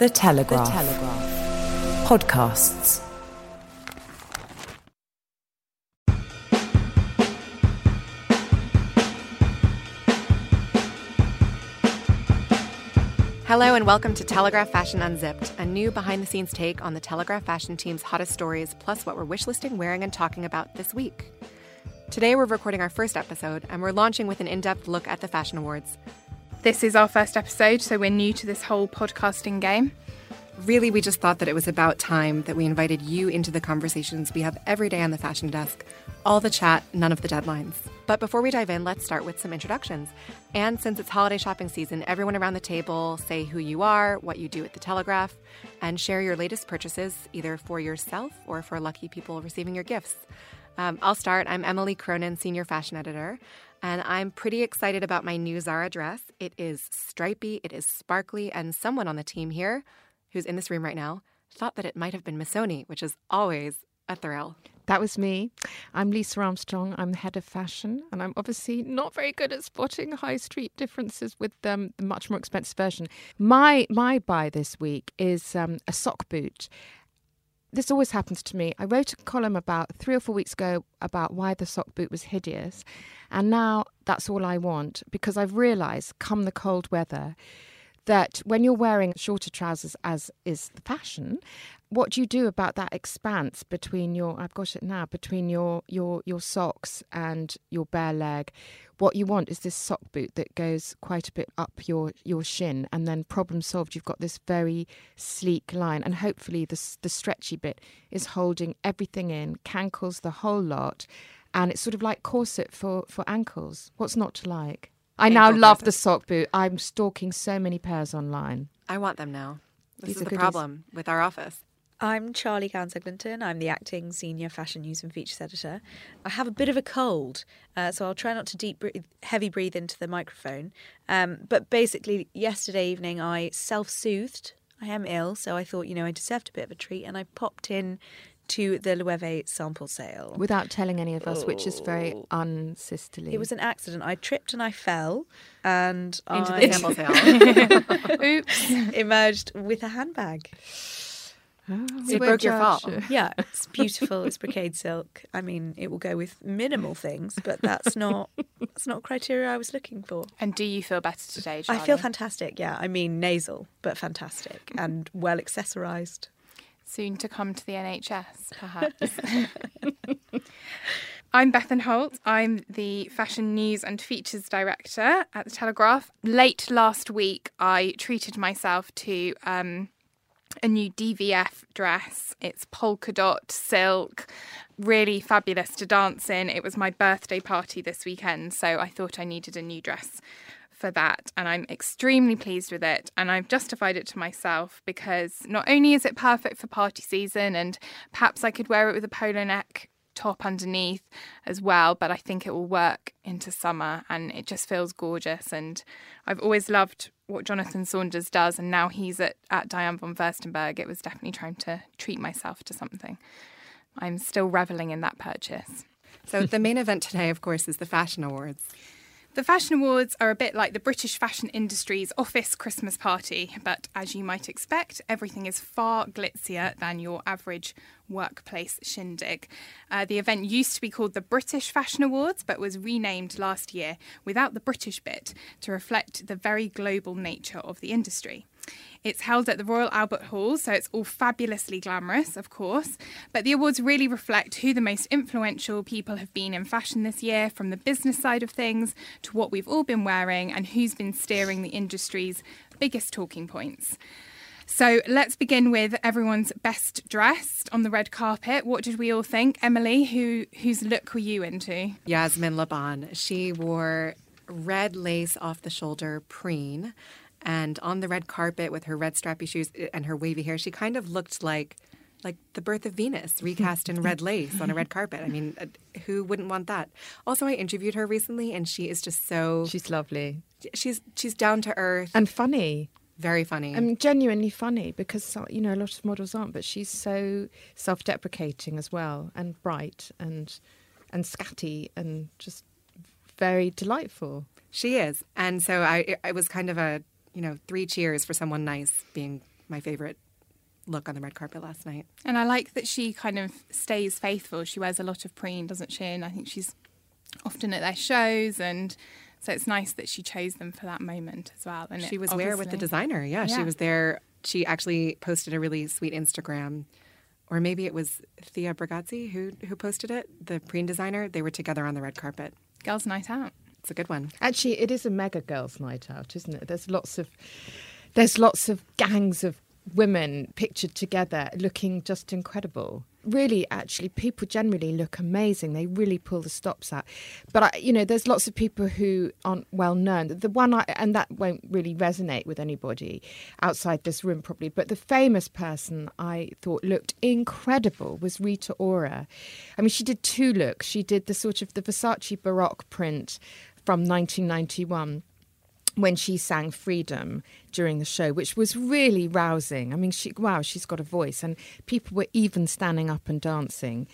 The Telegraph. The Telegraph. Podcasts. Hello and welcome to Telegraph Fashion Unzipped, a new behind the scenes take on the Telegraph Fashion team's hottest stories, plus what we're wishlisting, wearing, and talking about this week. Today we're recording our first episode, and we're launching with an in depth look at the Fashion Awards. This is our first episode, so we're new to this whole podcasting game. Really, we just thought that it was about time that we invited you into the conversations we have every day on the fashion desk. All the chat, none of the deadlines. But before we dive in, let's start with some introductions. And since it's holiday shopping season, everyone around the table say who you are, what you do at the Telegraph, and share your latest purchases, either for yourself or for lucky people receiving your gifts. Um, I'll start. I'm Emily Cronin, Senior Fashion Editor, and I'm pretty excited about my new Zara dress. It is stripy, it is sparkly, and someone on the team here who's in this room right now, thought that it might have been Missoni, which is always a thrill. That was me. I'm Lisa Armstrong. I'm the head of fashion, and I'm obviously not very good at spotting high street differences with um, the much more expensive version. My my buy this week is um, a sock boot. This always happens to me. I wrote a column about three or four weeks ago about why the sock boot was hideous, and now that's all I want because I've realised, come the cold weather, that when you're wearing shorter trousers, as is the fashion, what do you do about that expanse between your I've got it now between your your your socks and your bare leg? What you want is this sock boot that goes quite a bit up your your shin, and then problem solved. You've got this very sleek line, and hopefully the the stretchy bit is holding everything in, cankles the whole lot, and it's sort of like corset for for ankles. What's not to like? I now love the sock boot. I'm stalking so many pairs online. I want them now. This These is the goodies. problem with our office. I'm Charlie Gowans Eglinton. I'm the acting senior fashion news and features editor. I have a bit of a cold, uh, so I'll try not to deep breathe, heavy breathe into the microphone. Um, but basically, yesterday evening I self soothed. I am ill, so I thought, you know, I deserved a bit of a treat, and I popped in to the Loewe sample sale. Without telling any of us, oh. which is very oh. unsisterly. It was an accident. I tripped and I fell and into I the sample sale. Oops. Emerged with a handbag. Oh, it broke your fault. Yeah, it's beautiful. it's brocade silk. I mean, it will go with minimal things, but that's not that's not criteria I was looking for. And do you feel better today? Charlie? I feel fantastic. Yeah, I mean nasal, but fantastic and well accessorized soon to come to the NHS, perhaps. I'm Bethan Holt. I'm the Fashion News and Features Director at The Telegraph. Late last week, I treated myself to um, a new DVF dress. It's polka dot silk, really fabulous to dance in. It was my birthday party this weekend, so I thought I needed a new dress for that and I'm extremely pleased with it and I've justified it to myself because not only is it perfect for party season and perhaps I could wear it with a polo neck top underneath as well but I think it will work into summer and it just feels gorgeous and I've always loved what Jonathan Saunders does and now he's at, at Diane von Furstenberg it was definitely trying to treat myself to something. I'm still reveling in that purchase. So the main event today of course is the fashion awards The Fashion Awards are a bit like the British fashion industry's office Christmas party, but as you might expect, everything is far glitzier than your average workplace shindig. Uh, the event used to be called the British Fashion Awards, but was renamed last year without the British bit to reflect the very global nature of the industry. It's held at the Royal Albert Hall, so it's all fabulously glamorous, of course. But the awards really reflect who the most influential people have been in fashion this year, from the business side of things to what we've all been wearing and who's been steering the industry's biggest talking points. So let's begin with everyone's best dressed on the red carpet. What did we all think? Emily, who whose look were you into? Yasmin Le Bon. She wore red lace off the shoulder preen and on the red carpet with her red strappy shoes and her wavy hair, she kind of looked like like the birth of Venus recast in red lace on a red carpet. I mean, uh, who wouldn't want that? Also, I interviewed her recently and she is just so She's lovely. She's she's down to earth and funny. Very funny. I mean, genuinely funny because you know a lot of models aren't, but she's so self-deprecating as well, and bright and and scatty and just very delightful. She is, and so I it was kind of a you know, three cheers for someone nice being my favorite look on the red carpet last night. And I like that she kind of stays faithful. She wears a lot of preen, doesn't she? And I think she's often at their shows and so it's nice that she chose them for that moment as well. And she was there with the designer. Yeah, yeah, she was there. She actually posted a really sweet Instagram, or maybe it was Thea Bregazzi who who posted it. The preen designer. They were together on the red carpet. Girls' night out. It's a good one. Actually, it is a mega girls' night out, isn't it? There's lots of there's lots of gangs of women pictured together looking just incredible. Really, actually, people generally look amazing. They really pull the stops out. But, I, you know, there's lots of people who aren't well known. The one, I, and that won't really resonate with anybody outside this room, probably. But the famous person I thought looked incredible was Rita Ora. I mean, she did two looks. She did the sort of the Versace Baroque print from 1991 when she sang Freedom during the show, which was really rousing. I mean, she, wow, she's got a voice, and people were even standing up and dancing.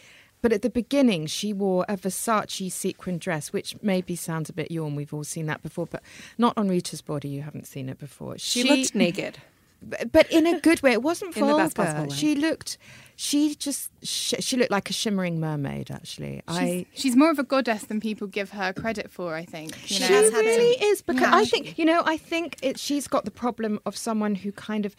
But at the beginning, she wore a Versace sequin dress, which maybe sounds a bit yawn. We've all seen that before, but not on Rita's body. You haven't seen it before. She, she looked naked but in a good way. It wasn't vulgar. She looked, she just, she, she, looked like a shimmering mermaid. Actually, she's, I. She's more of a goddess than people give her credit for. I think. You know? She really is because yeah. I think you know. I think it, she's got the problem of someone who kind of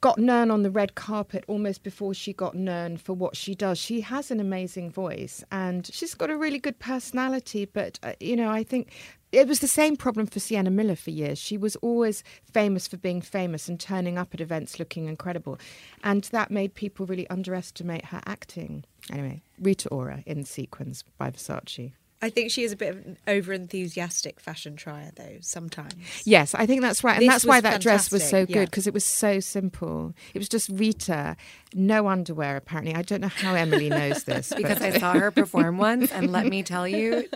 got known on the red carpet almost before she got known for what she does. She has an amazing voice and she's got a really good personality. But, uh, you know, I think it was the same problem for Sienna Miller for years. She was always famous for being famous and turning up at events looking incredible. And that made people really underestimate her acting. Anyway, Rita Ora in Sequins by Versace. I think she is a bit of an over enthusiastic fashion trier, though, sometimes. Yes, I think that's right. And this that's why that fantastic. dress was so good because yeah. it was so simple. It was just Rita, no underwear, apparently. I don't know how Emily knows this. because I saw her perform once, and let me tell you,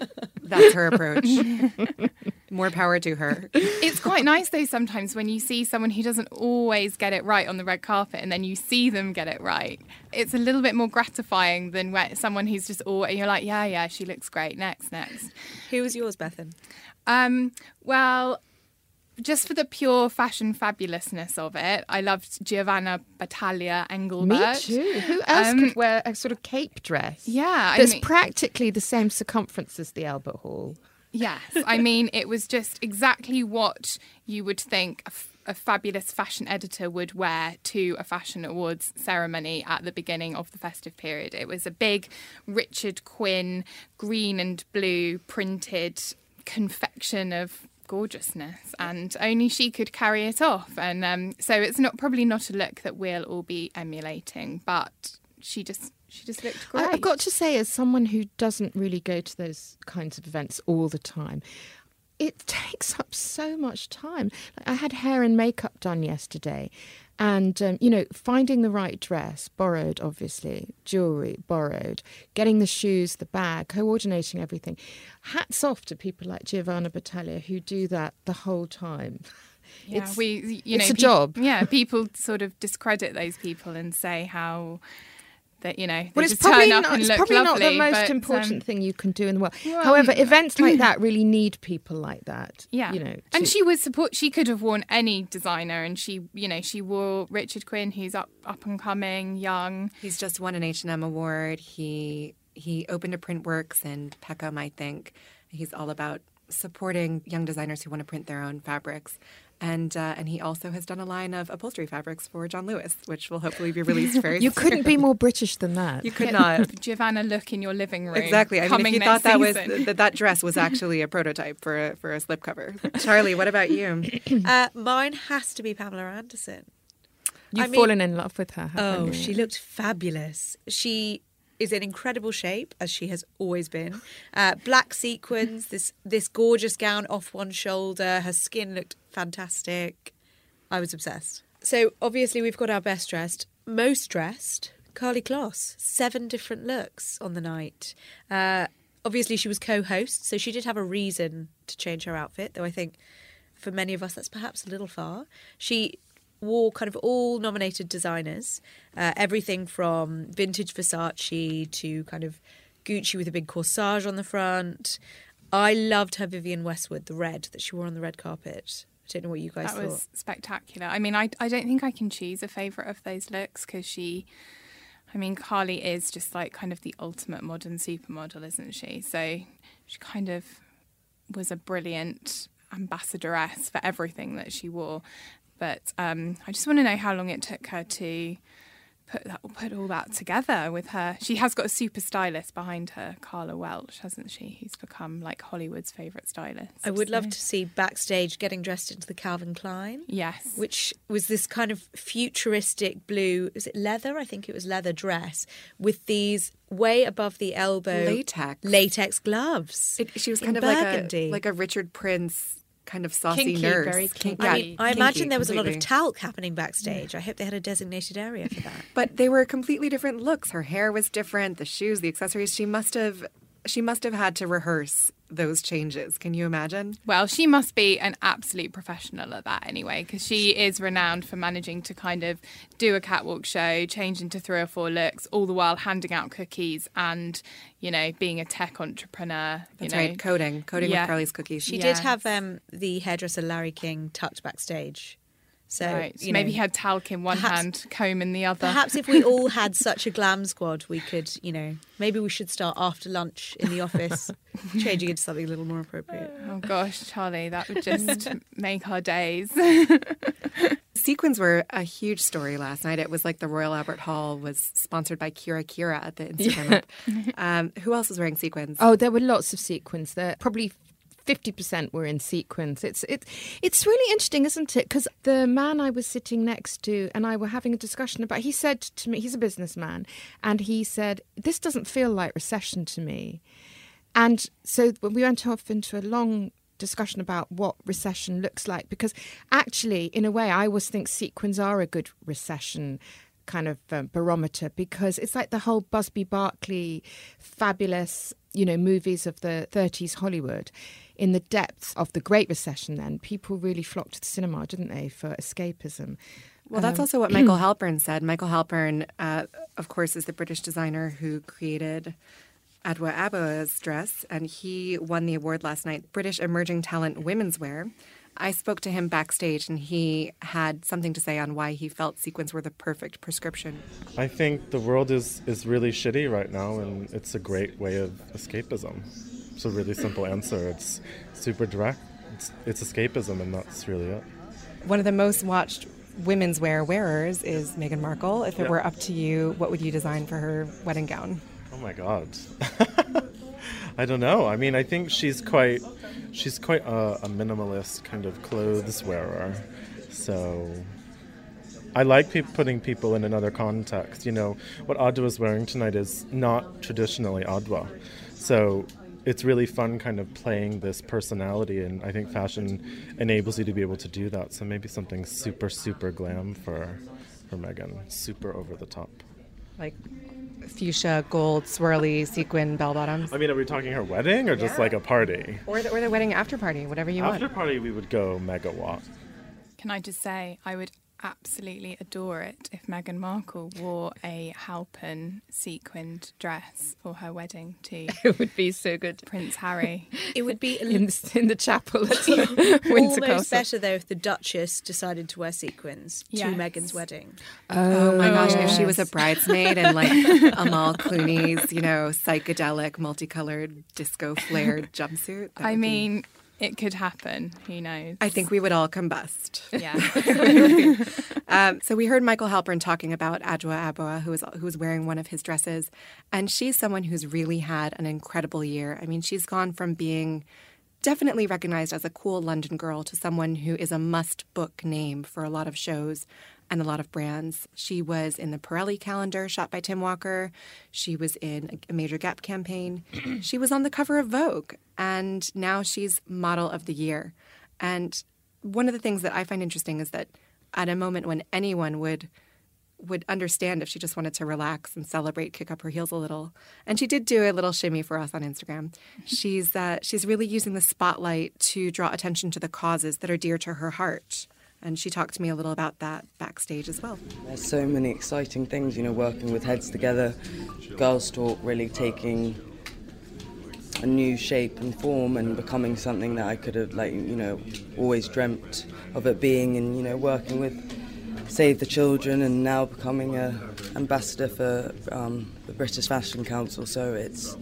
that's her approach. More power to her. It's quite nice, though, sometimes when you see someone who doesn't always get it right on the red carpet and then you see them get it right. It's a little bit more gratifying than when someone who's just all, you're like, yeah, yeah, she looks great. Next, next. Who was yours, Bethan? Um, well, just for the pure fashion fabulousness of it, I loved Giovanna Battaglia Engelbert. Me too. Who else um, could wear a sort of cape dress? Yeah, that's I mean, practically the same circumference as the Albert Hall. Yes, I mean it was just exactly what you would think a, f- a fabulous fashion editor would wear to a fashion awards ceremony at the beginning of the festive period. It was a big Richard Quinn green and blue printed confection of gorgeousness and only she could carry it off and um, so it's not probably not a look that we'll all be emulating but she just she just looked great. I've got to say, as someone who doesn't really go to those kinds of events all the time, it takes up so much time. I had hair and makeup done yesterday, and um, you know, finding the right dress, borrowed, obviously, jewelry, borrowed, getting the shoes, the bag, coordinating everything. Hats off to people like Giovanna Battaglia who do that the whole time. Yeah, it's, we, you it's know, a job. Yeah, people sort of discredit those people and say how that you know. They Well, it's just probably, turn up not, and it's look probably not the most but, important um, thing you can do in the world. well, However, events like that really need people like that. Yeah, you know. and she was support. She could have worn any designer, and she, you know, she wore Richard Quinn, who's up, up and coming, young. He's just won an H&M award. He he opened a Printworks in Peckham, I think. He's all about supporting young designers who want to print their own fabrics. And uh, and he also has done a line of upholstery fabrics for John Lewis, which will hopefully be released very soon. you soon. couldn't be more British than that. You could not. Giovanna look in your living room. Exactly. I mean, coming if you thought that was that that dress was actually a prototype for a, for a slipcover. Charlie, what about you? Uh, mine has to be Pamela Anderson. You've I mean- fallen in love with her. haven't Oh, you? she looked fabulous. She is in incredible shape, as she has always been. Uh, black sequins, this this gorgeous gown off one shoulder. Her skin looked fantastic. I was obsessed. So obviously we've got our best dressed, most dressed, Karlie Kloss. Seven different looks on the night. Uh, obviously she was co-host, so she did have a reason to change her outfit. Though I think for many of us that's perhaps a little far. She wore kind of all nominated designers, uh, everything from vintage Versace to kind of Gucci with a big corsage on the front. I loved her Vivienne Westwood, the red that she wore on the red carpet. I don't know what you guys that thought. was spectacular. I mean, I, I don't think I can choose a favourite of those looks because she, I mean, Karlie is just like kind of the ultimate modern supermodel, isn't she? So she kind of was a brilliant ambassadoress for everything that she wore. But um, I just want to know how long it took her to put that put all that together with her. She has got a super stylist behind her, Karla Welch, hasn't she? Who's become like Hollywood's favourite stylist. I would love to see backstage getting dressed into the Calvin Klein. Yes. which was this kind of futuristic blue is it leather i think it was leather dress with these way above the elbow Latex. latex gloves It, she was in kind of burgundy. like a like a Richard Prince kind of saucy Kinky, nurse. very Kink- kinky. yeah, I, mean, I kinky, imagine there was a lot of talc happening backstage. I hope they had a designated area for that. But they were completely different looks. Her hair was different, the shoes, the accessories. She must have she must have had to rehearse those changes. Can you imagine? Well, she must be an absolute professional at that anyway, because she is renowned for managing to kind of do a catwalk show, change into three or four looks, all the while handing out cookies and, you know, being a tech entrepreneur. You That's know. right. Coding. Coding Yeah. with Karlie's cookies. She Yes. did have um, the hairdresser Larry King tucked backstage. So right. you Maybe know, he had talc in one perhaps- hand, comb in the other. Perhaps if we all had such a glam squad, we could, you know, maybe we should start after lunch in the office, changing into something a little more appropriate. Oh gosh, Charlie, that would just make our days. Sequins were a huge story last night. It was like the Royal Albert Hall was sponsored by Kira Kira at the Instagram. app. um, who else was wearing sequins? Oh, there were lots of sequins. There probably. Fifty percent were in sequins. It's it's it's really interesting, isn't it? Because the man I was sitting next to and I were having a discussion about. He said to me, he's a businessman, and he said, "This doesn't feel like recession to me." And so we went off into a long discussion about what recession looks like because actually, in a way, I always think sequins are a good recession kind of um, barometer because it's like the whole Busby Berkeley fabulous, you know, movies of the 30s Hollywood. In the depths of the Great Recession, then people really flocked to the cinema, didn't they, for escapism? Well, that's also what Michael Halpern said. Michael Halpern, uh, of course, is the British designer who created Adwoa Aboah's dress, and he won the award last night, British Emerging Talent Women's Wear. I spoke to him backstage, and he had something to say on why he felt sequins were the perfect prescription. I think the world is, is really shitty right now, and it's a great way of escapism. It's a really simple answer. It's super direct. It's, it's escapism, and that's really it. One of the most watched women's wear wearers is Meghan Markle. If it Yeah. were up to you, what would you design for her wedding gown? Oh my god. I don't know. I mean, I think she's quite she's quite a, a minimalist kind of clothes wearer. So I like pe- putting people in another context. You know, what Adwoa is wearing tonight is not traditionally Adwoa. So it's really fun kind of playing this personality and I think fashion enables you to be able to do that. So maybe something super super glam for for Meghan, super over the top. Like fuchsia, gold, swirly, sequin bell bottoms? I mean, are we talking her wedding or just like a party? Or the, or the wedding after party, whatever you want. After party, we would go mega megawatt. Can I just say, I would absolutely adore it if Meghan Markle wore a Halpern sequined dress for her wedding to It would be so good. Prince Harry. It would be In, the- in the chapel at Windsor almost Castle. better though if the Duchess decided to wear sequins Yes. to Meghan's wedding. Oh, oh my gosh, if she was a bridesmaid in like Amal Clooney's, you know, psychedelic, multicolored, disco flared jumpsuit. that I would be- mean, it could happen. Who knows? I think we would all combust. Yeah. Um, so we heard Michael Halpern talking about Adwoa Aboah, who was who was wearing one of his dresses, and she's someone who's really had an incredible year. I mean, she's gone from being definitely recognized as a cool London girl to someone who is a must book name for a lot of shows and a lot of brands. She was in the Pirelli calendar shot by Tim Walker. She was in a major Gap campaign. she was on the cover of Vogue, and now she's model of the year. And one of the things that I find interesting is that at a moment when anyone would would understand if she just wanted to relax and celebrate, kick up her heels a little. And she did do a little shimmy for us on Instagram. She's uh, she's really using the spotlight to draw attention to the causes that are dear to her heart. And she talked to me a little about that backstage as well. There's so many exciting things, you know, working with Heads Together, Girls Talk really taking a new shape and form and becoming something that I could have, like, you know, always dreamt of it being and, you know, working with Save the Children and now becoming a ambassador for um, the British Fashion Council. So it's,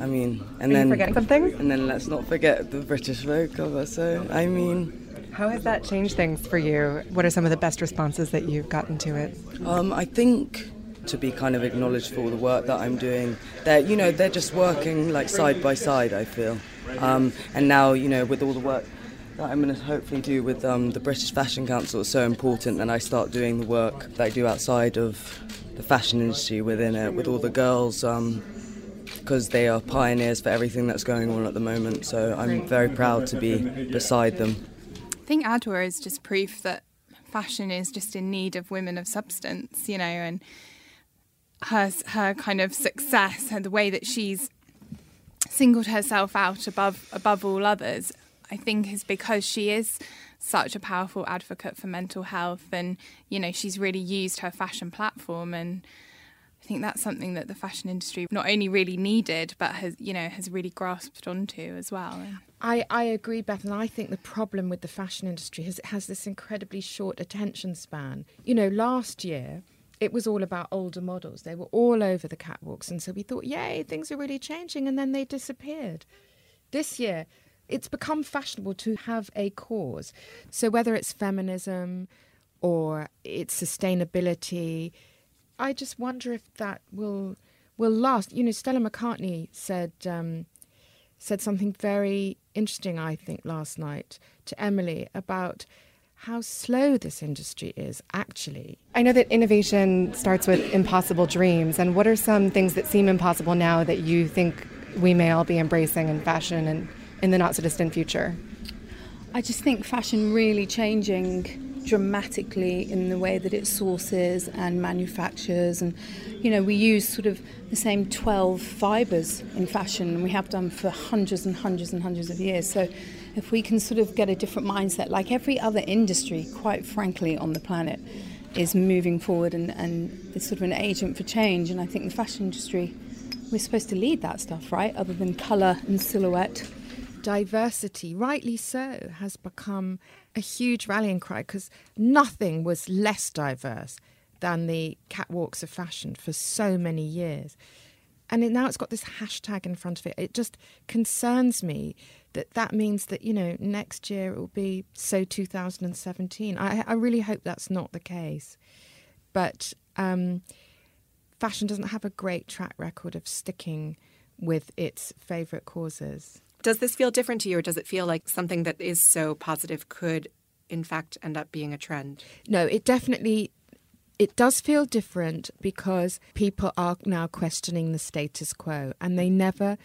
I mean, and Are then forgetting something? and then let's not forget the British Vogue cover. So I mean, How has that changed things for you? What are some of the best responses that you've gotten to it? Um, I think to be kind of acknowledged for all the work that I'm doing. They're, you know, they're just working like side by side. I feel, um, and now you know, with all the work that I'm going to hopefully do with um, the British Fashion Council, it's so important. And I start doing the work that I do outside of the fashion industry within it, with all the girls. Um, because they are pioneers for everything that's going on at the moment, so I'm very proud to be beside them. I think Adwoa is just proof that fashion is just in need of women of substance, you know, and her her kind of success and the way that she's singled herself out above above all others, I think is because she is such a powerful advocate for mental health and you know she's really used her fashion platform and I think that's something that the fashion industry not only really needed but has you know has really grasped onto as well. I, I agree, Beth, and I think the problem with the fashion industry is it has this incredibly short attention span. You know, last year it was all about older models. They were all over the catwalks, and so we thought, yay, things are really changing, and then they disappeared. This year, it's become fashionable to have a cause. So whether it's feminism or it's sustainability, I just wonder if that will will last. You know, Stella McCartney said um, said something very interesting, I think, last night to Emily about how slow this industry is actually. I know that innovation starts with impossible dreams. And what are some things that seem impossible now that you think we may all be embracing in fashion and in the not so distant future? I just think fashion really changing dramatically in the way that it sources and manufactures. And you know we use sort of the same 12 fibers in fashion we have done for hundreds and hundreds and hundreds of years. So if we can sort of get a different mindset like every other industry quite frankly on the planet is moving forward and, and it's sort of an agent for change. And I think the fashion industry we're supposed to lead that stuff right? Other than colour and silhouette diversity, rightly so, has become a huge rallying cry because nothing was less diverse than the catwalks of fashion for so many years. And it, now it's got this hashtag in front of it. It just concerns me that that means that, you know, next year it will be so 2017. I, I really hope that's not the case. But um, fashion doesn't have a great track record of sticking with its favourite causes. Does this feel different to you, or does it feel like something that is so positive could, in fact, end up being a trend? No, it definitely it does feel different because people are now questioning the status quo, and they never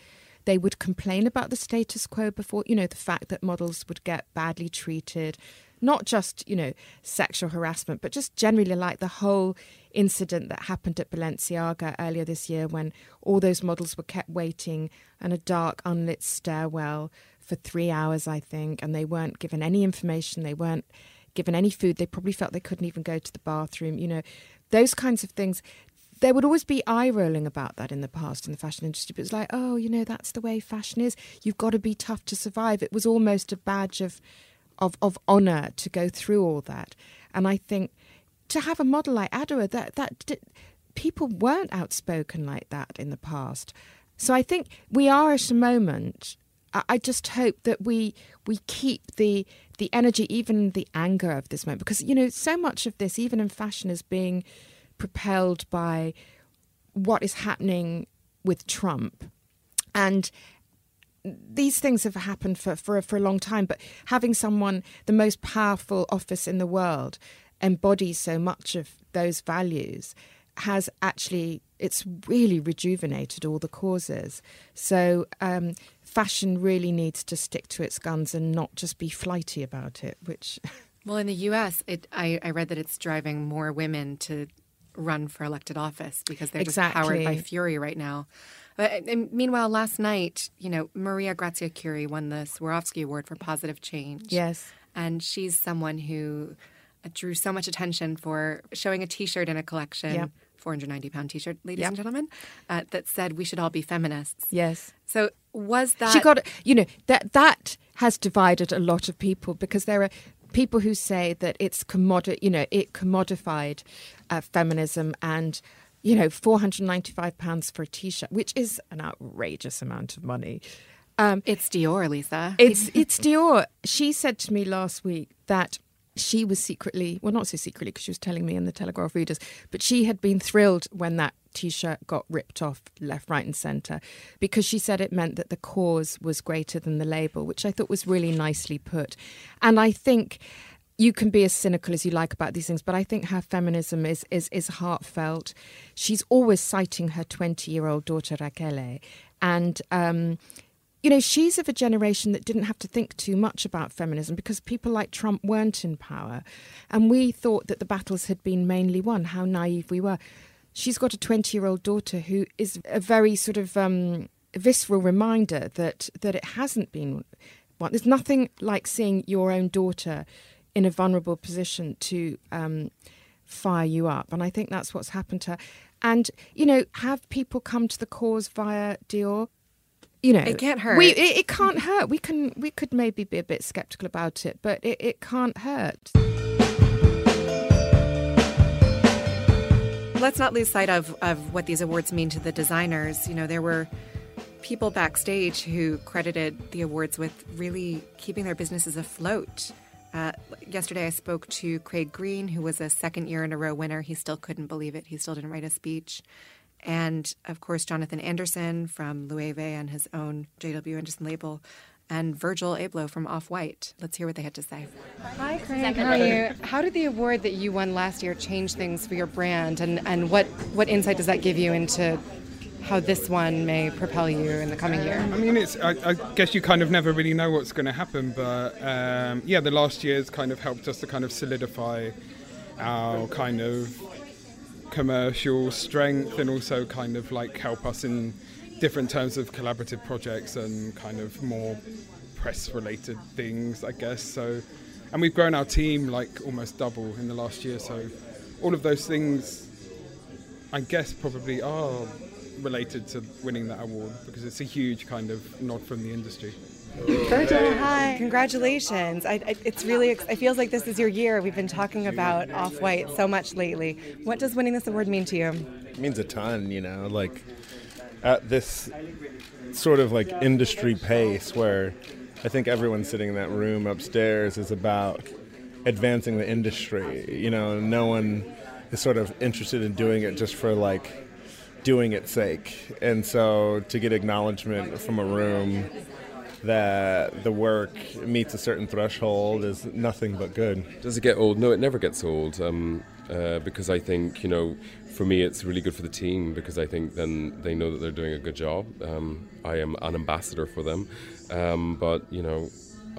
they would complain about the status quo before. You know, the fact that models would get badly treated, not just you know sexual harassment, but just generally like the whole incident that happened at Balenciaga earlier this year when all those models were kept waiting in a dark, unlit stairwell for three hours, I think, and they weren't given any information. They weren't given any food. They probably felt they couldn't even go to the bathroom. You know, those kinds of things. There would always be eye rolling about that in the past in the fashion industry. But it's like, oh, you know, that's the way fashion is. You've got to be tough to survive. It was almost a badge of, of, of honour to go through all that. And I think to have a model like Adwoa, that that people weren't outspoken like that in the past. So I think we are at a moment. I just hope that we we keep the the energy, even the anger of this moment, because you know so much of this, even in fashion, is being propelled by what is happening with Trump, and these things have happened for, for, for a long time, but having someone, the most powerful office in the world, embodies so much of those values has actually it's really rejuvenated all the causes. So um, fashion really needs to stick to its guns and not just be flighty about it. Which, well, in the U.S., it, I, I read that it's driving more women to run for elected office because they're exactly. just powered by fury right now. But, meanwhile, last night, you know, Maria Grazia Chiuri won the Swarovski Award for Positive Change. Yes. And she's someone who drew so much attention for showing a T-shirt in a collection. Yep. 490 pound t-shirt ladies yep. and gentlemen uh, that said we should all be feminists yes so was that she got you know that that has divided a lot of people because there are people who say that it's commodi- you know it commodified uh, feminism and you know 495 pounds for a t-shirt which is an outrageous amount of money um, it's Dior, Lisa. It's it's Dior. She said to me last week that she was secretly, well, not so secretly because she was telling me in the Telegraph readers, but she had been thrilled when that t shirt got ripped off left, right, and centre because she said it meant that the cause was greater than the label, which I thought was really nicely put. And I think you can be as cynical as you like about these things, but I think her feminism is is is heartfelt. She's always citing her twenty year old daughter Rachele, and um, you know, she's of a generation that didn't have to think too much about feminism because people like Trump weren't in power. And we thought that the battles had been mainly won. How naive we were. She's got a 20 year old daughter who is a very sort of um, visceral reminder that, that it hasn't been won. There's nothing like seeing your own daughter in a vulnerable position to um, fire you up. And I think that's what's happened to her. And, you know, have people come to the cause via Dior? you know it can't hurt we it, it, can't hurt we can we could maybe be a bit skeptical about it but it, it can't hurt let's not lose sight of, of what these awards mean to the designers you know there were people backstage who credited the awards with really keeping their businesses afloat uh, yesterday, I spoke to Craig Green, who was a second year in a row winner. He still couldn't believe it. He still didn't write a speech and of course Jonathan Anderson from Loewe and his own JW Anderson label, and Virgil Abloh from Off White. Let's hear what they had to say. Hi, Craig. How are you? How did the award that you won last year change things for your brand, and and what what insight does that give you into how this one may propel you in the coming year? I mean, it's. I, I guess you kind of never really know what's going to happen, but um, yeah, the last year's kind of helped us to kind of solidify our kind of commercial strength and also kind of like help us in different terms of collaborative projects and kind of more press related things, I guess. So, and we've grown our team like almost double in the last year. So, all of those things, I guess, probably are related to winning that award because it's a huge kind of nod from the industry. Virgil, hi. Congratulations. I, I, it's really, it feels like this is your year. We've been talking about Off White so much lately. What does winning this award mean to you? It means a ton, you know, like at this sort of like industry pace where I think everyone sitting in that room upstairs is about advancing the industry. You know, no one is sort of interested in doing it just for like doing its sake. And so to get acknowledgement from a room that the work meets a certain threshold is nothing but good. Does it get old? No, it never gets old. Um, uh, because I think you know, for me, it's really good for the team because I think then they know that they're doing a good job. Um, I am an ambassador for them, um, but you know,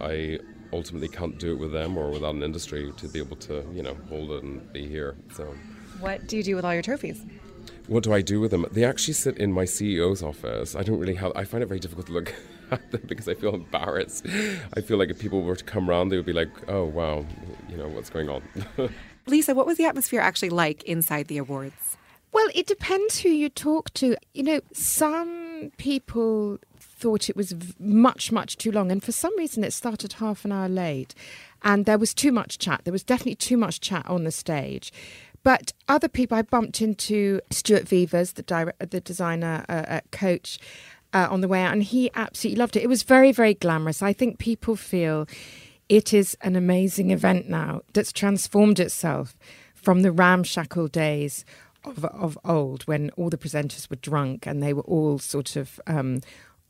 I ultimately can't do it with them or without an industry to be able to you know hold it and be here. So, what do you do with all your trophies? What do I do with them? They actually sit in my CEO's office. I don't really have. I find it very difficult to look at them because I feel embarrassed. I feel like if people were to come around, they would be like, "Oh wow, you know what's going on." Lisa, what was the atmosphere actually like inside the awards? Well, it depends who you talk to. You know, some people thought it was much, much too long, and for some reason, it started half an hour late, and there was too much chat. There was definitely too much chat on the stage. But other people, I bumped into Stuart Vevers, the, direct, the designer uh, Coach, uh, on the way out, and he absolutely loved it. It was very, very glamorous. I think people feel it is an amazing event now that's transformed itself from the ramshackle days of, of old when all the presenters were drunk and they were all sort of um,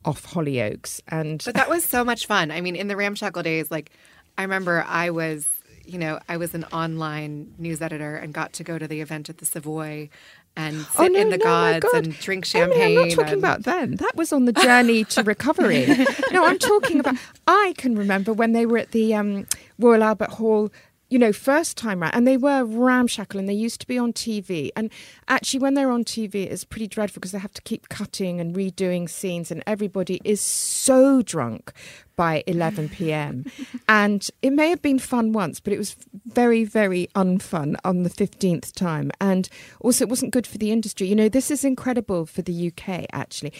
off Hollyoaks. And But that was so much fun. I mean, in the ramshackle days, like I remember I was, you know, I was an online news editor and got to go to the event at the Savoy and sit Oh, no, in the no, gods and drink Oh, no, champagne. I'm not talking and- about then. That was on the journey to recovery. no, I'm talking about. I can remember when they were at the um, Royal Albert Hall. You know, first time round, and they were ramshackle, and they used to be on TV. And actually, when they're on TV, it's pretty dreadful because they have to keep cutting and redoing scenes, and everybody is so drunk by 11 p.m. and it may have been fun once, but it was very, very unfun on the 15th time. And also, it wasn't good for the industry. You know, this is incredible for the UK, actually.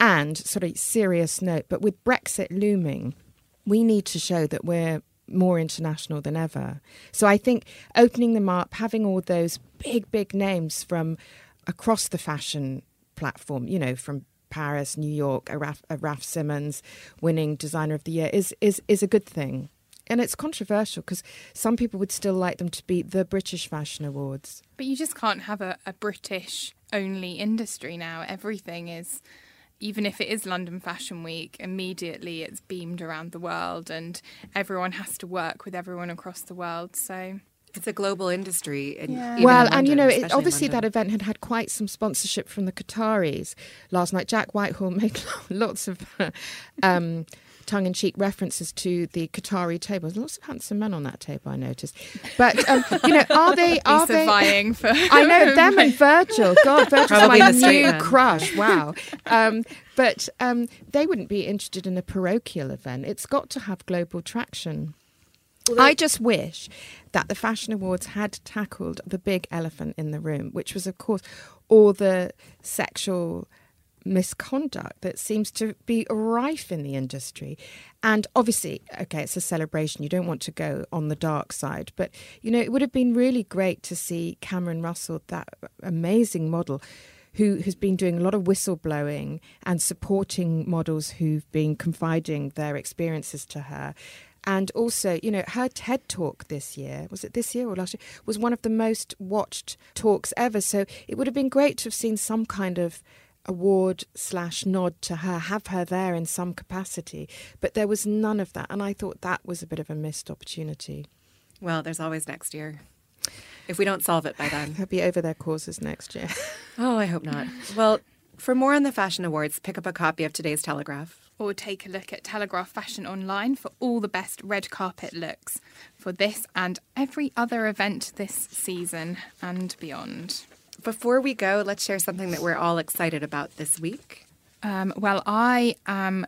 And, sorry, serious note, but with Brexit looming, we need to show that we're more international than ever. So I think opening them up, having all those big, big names from across the fashion platform, you know, from Paris, New York, a Raf, Simons winning Designer of the Year is is is a good thing. And it's controversial because some people would still like them to be the British Fashion Awards. But you just can't have a, a British only industry now. Everything is, even if it is London Fashion Week, immediately it's beamed around the world and everyone has to work with everyone across the world. So It's a global industry. And Yeah. well, in and you know, it, obviously that event had had quite some sponsorship from the Qataris last night. Jack Whitehall made lots of um, tongue-in-cheek references to the Qatari table. There's lots of handsome men on that table, I noticed. But um, you know, are they? Are they vying for? I know them and Virgil. God, Virgil's my new man. crush. Wow. Um, but um, they wouldn't be interested in a parochial event. It's got to have global traction. I just wish that the Fashion Awards had tackled the big elephant in the room, which was, of course, all the sexual misconduct that seems to be rife in the industry. And obviously, okay, it's a celebration. You don't want to go on the dark side. But, you know, it would have been really great to see Cameron Russell, that amazing model, who has been doing a lot of whistleblowing and supporting models who've been confiding their experiences to her. And also, you know, her TED talk this year, was it this year or last year, was one of the most watched talks ever. So it would have been great to have seen some kind of award slash nod to her, have her there in some capacity. But there was none of that. And I thought that was a bit of a missed opportunity. Well, there's always next year. If we don't solve it by then. They'll be over their causes next year. Oh, I hope not. Well, for more on the Fashion Awards, pick up a copy of today's Telegraph. Or take a look at Telegraph Fashion Online for all the best red carpet looks for this and every other event this season and beyond. Before we go, let's share something that we're all excited about this week. Um, well, I am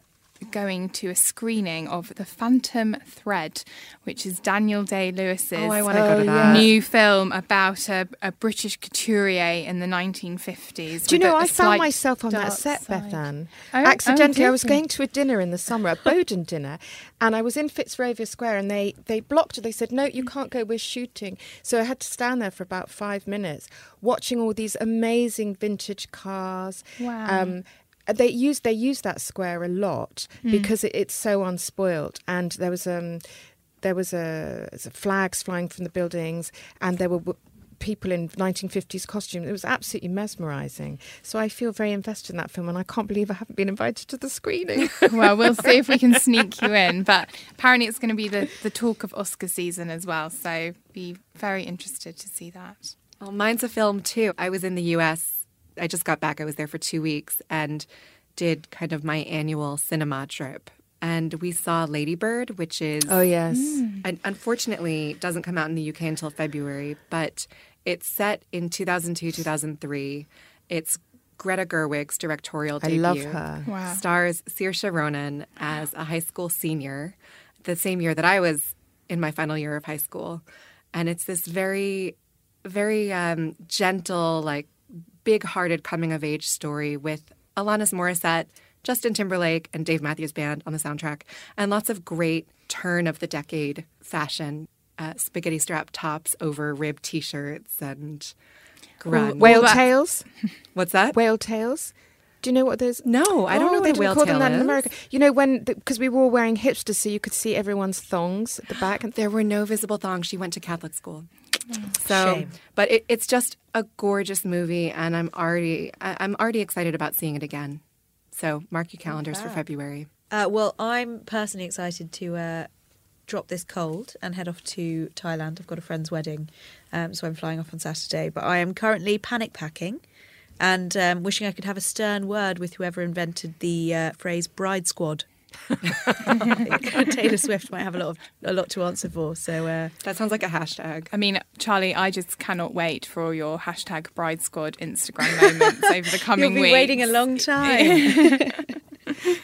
going to a screening of The Phantom Thread, which is Daniel Day Lewis's Oh, I wanna go to Oh, new film about a, a British couturier in the 1950s. Do you know, a- a I found myself on that set, side. Bethan. Oh, Accidentally, oh, I was going to a dinner in the summer, a Bowden dinner, and I was in Fitzrovia Square, and they they blocked it. They said, "No, you can't go. We're shooting." So I had to stand there for about five minutes, watching all these amazing vintage cars. Wow. Um, they use they use that square a lot Mm. because it, it's so unspoilt, and there was um there was a, a flags flying from the buildings, and there were. People in 1950s costumes. It was absolutely mesmerising. So I feel very invested in that film, and I can't believe I haven't been invited to the screening. well, we'll see if we can sneak you in. But apparently, it's going to be the, the talk of Oscar season as well. So be very interested to see that. Well, mine's a film too. I was in the US. I just got back. I was there for two weeks and did kind of my annual cinema trip. And we saw Ladybird, which is Oh, yes. un- unfortunately doesn't come out in the UK until February, but it's set in 2002, 2003. It's Greta Gerwig's directorial debut. I debut. love her. Wow. Stars Saoirse Ronan as a high school senior, the same year that I was in my final year of high school. And it's this very, very um, gentle, like big-hearted coming of age story with Alanis Morissette, Justin Timberlake, and Dave Matthews Band on the soundtrack, and lots of great turn of the decade fashion, uh, spaghetti strap tops over rib T-shirts and grunge. Whale tails. What's that? Whale tails. Do you know what those? No, I don't know Oh, what they a didn't call them tail that in. America. You know when because we were all wearing hipsters, so you could see everyone's thongs at the back. And There were no visible thongs. She went to Catholic school. So, Shame. but it, it's just a gorgeous movie, and I'm already I, I'm already excited about seeing it again. So mark your calendars for February. Uh, well, I'm personally excited to uh, drop this cold and head off to Thailand. I've got a friend's wedding, um, so I'm flying off on Saturday. But I am currently panic packing and um, wishing I could have a stern word with whoever invented the uh, phrase "bride squad." Taylor Swift might have a lot of a lot to answer for. So uh, That sounds like a hashtag. I mean, Charlie, I just cannot wait for all your hashtag Bride Squad Instagram moments over the coming you'll be weeks. waiting a long time.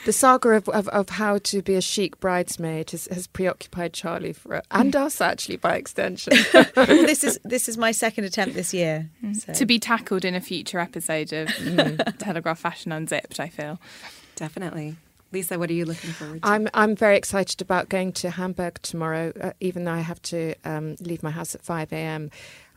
The saga of, of, of how to be a chic bridesmaid has, has preoccupied Charlie for and us actually by extension. this is this is my second attempt this year. So. To be tackled in a future episode of Telegraph Fashion Unzipped, I feel. Definitely. Lisa, what are you looking forward to? I'm I'm very excited about going to Hamburg tomorrow, uh, even though I have to um, leave my house at five a.m.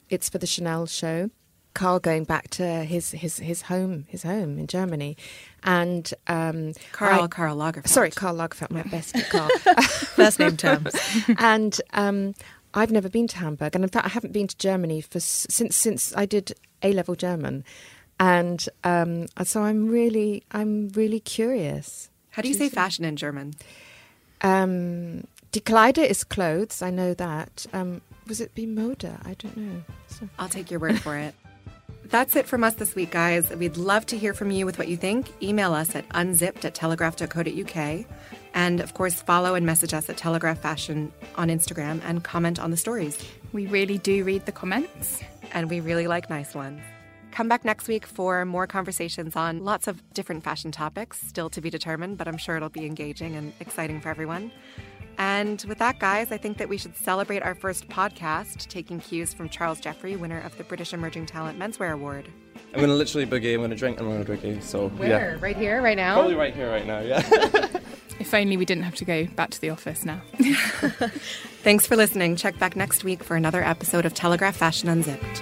It's for the Chanel show. Karl going back to his his his home his home in Germany, and um, Karl I- Karl Lagerfeld. Sorry, Karl Lagerfeld, my bestie Karl. First name terms. and um, I've never been to Hamburg, and in fact, I haven't been to Germany for since since I did A level German, and um, so I'm really I'm really curious. How do you say fashion in German? Um, die Kleider is clothes. I know that. Um, was it be Moda? I don't know. So. I'll take your word for it. That's it from us this week, guys. We'd love to hear from you with what you think. Email us at unzipped at telegraph.co.uk. And of course, follow and message us at Telegraph Fashion on Instagram and comment on the stories. We really do read the comments. And we really like nice ones. Come back next week for more conversations on lots of different fashion topics, still to be determined, but I'm sure it'll be engaging and exciting for everyone. And with that, guys, I think that we should celebrate our first podcast, taking cues from Charles Jeffrey, winner of the British Emerging Talent Menswear Award. I'm gonna literally boogie. I'm gonna drink and I'm gonna boogie. So yeah, Right here, right now? probably right here, right now. Yeah. If only we didn't have to go back to the office now. Thanks for listening. Check back next week for another episode of Telegraph Fashion Unzipped.